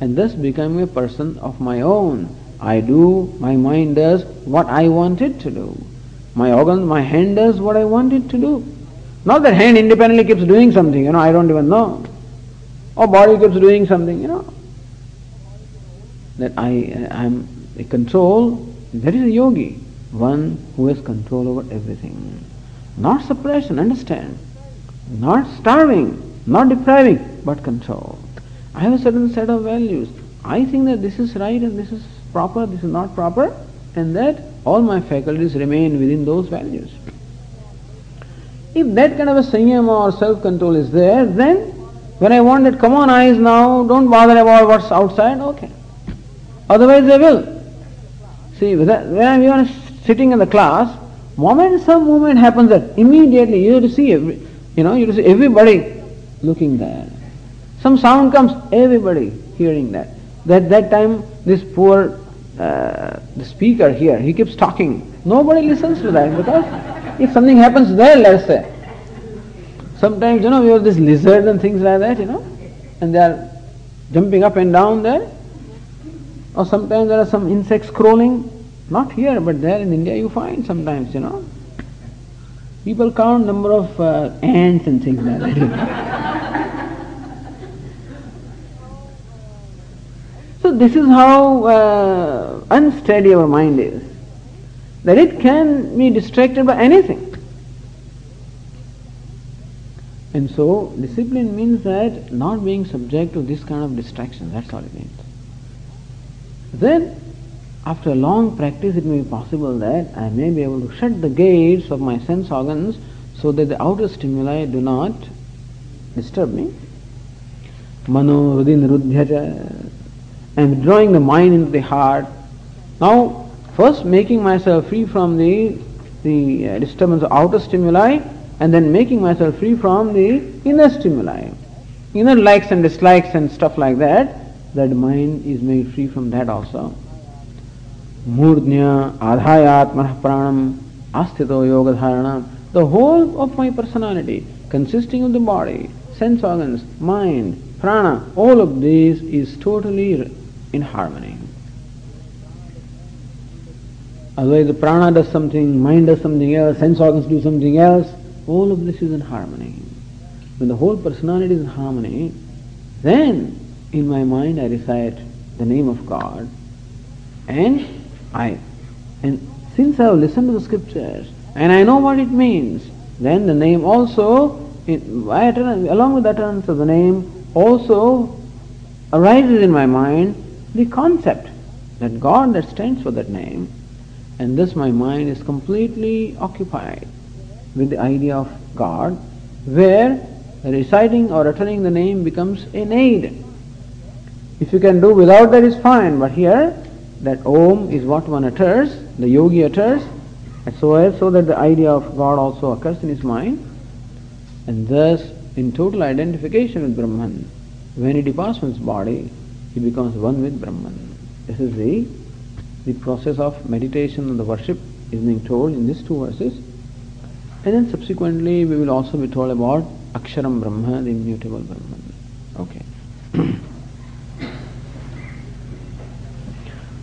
And thus becoming a person of my own. I do, my mind does what I want it to do. My organ, my hand does what I want it to do. Not that hand independently keeps doing something, you know, I don't even know. Or body keeps doing something, you know. That I am a control, that is a yogi, one who has control over everything. Not suppression, understand. Not starving, not depriving, but control. I have a certain set of values. I think that this is right and this is proper, this is not proper, and that all my faculties remain within those values. If that kind of a sanyama or self-control is there, then when I want that, come on eyes now, don't bother about what's outside, okay. Otherwise they will. See, when I'm even sitting in the class, moment some movement happens that immediately you every, you know, you see everybody looking there. Some sound comes, everybody hearing that. That that time, this poor uh, the speaker here, he keeps talking. Nobody listens to that because if something happens there, let's say, sometimes you know we have this lizard and things like that, you know, and they are jumping up and down there. Or sometimes there are some insects crawling, not here, but there in India you find sometimes, you know. People count number of uh, ants and things like that. So this is how uh, unsteady our mind is. That it can be distracted by anything. And so discipline means that not being subject to this kind of distraction, that's all it means. Then after a long practice it may be possible that I may be able to shut the gates of my sense organs so that the outer stimuli do not disturb me. Mano and drawing the mind into the heart. Now, first making myself free from the, the uh, disturbance of outer stimuli and then making myself free from the inner stimuli. Inner likes and dislikes and stuff like that, that mind is made free from that also. Adhayatmanah pranam asthito yoga dharana. The whole of my personality consisting of the body, sense organs, mind, prana, all of this is totally in harmony. Otherwise the prana does something, mind does something else, sense organs do something else, all of this is in harmony. When the whole personality is in harmony, then in my mind I recite the name of God and I and since I have listened to the scriptures and I know what it means, then the name also, it, along with the utterance of the name, also arises in my mind the concept that God that stands for that name, and thus my mind is completely occupied with the idea of God, where reciting or uttering the name becomes an aid. If you can do without that is fine, but here that Om is what one utters, the yogi utters, and so as so that the idea of God also occurs in his mind, and thus in total identification with Brahman, when he departs from his body, he becomes one with Brahman. This is the, the process of meditation and the worship is being told in these two verses. And then subsequently we will also be told about Aksharam Brahma, the immutable Brahman. Okay.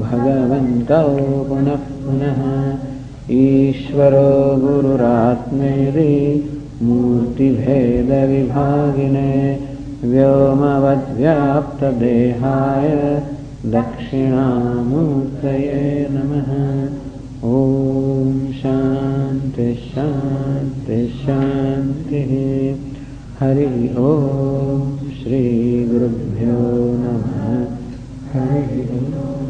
भगवन्तौ पुनः पुनः ईश्वरो गुरुरात्मेरि मूर्तिभेदविभागिने व्योमवद्व्याप्तदेहाय दक्षिणामूर्तये नमः। ॐ शान्तिः हरि ॐ श्रीगुरुभ्यो नमः। हरि ओम्।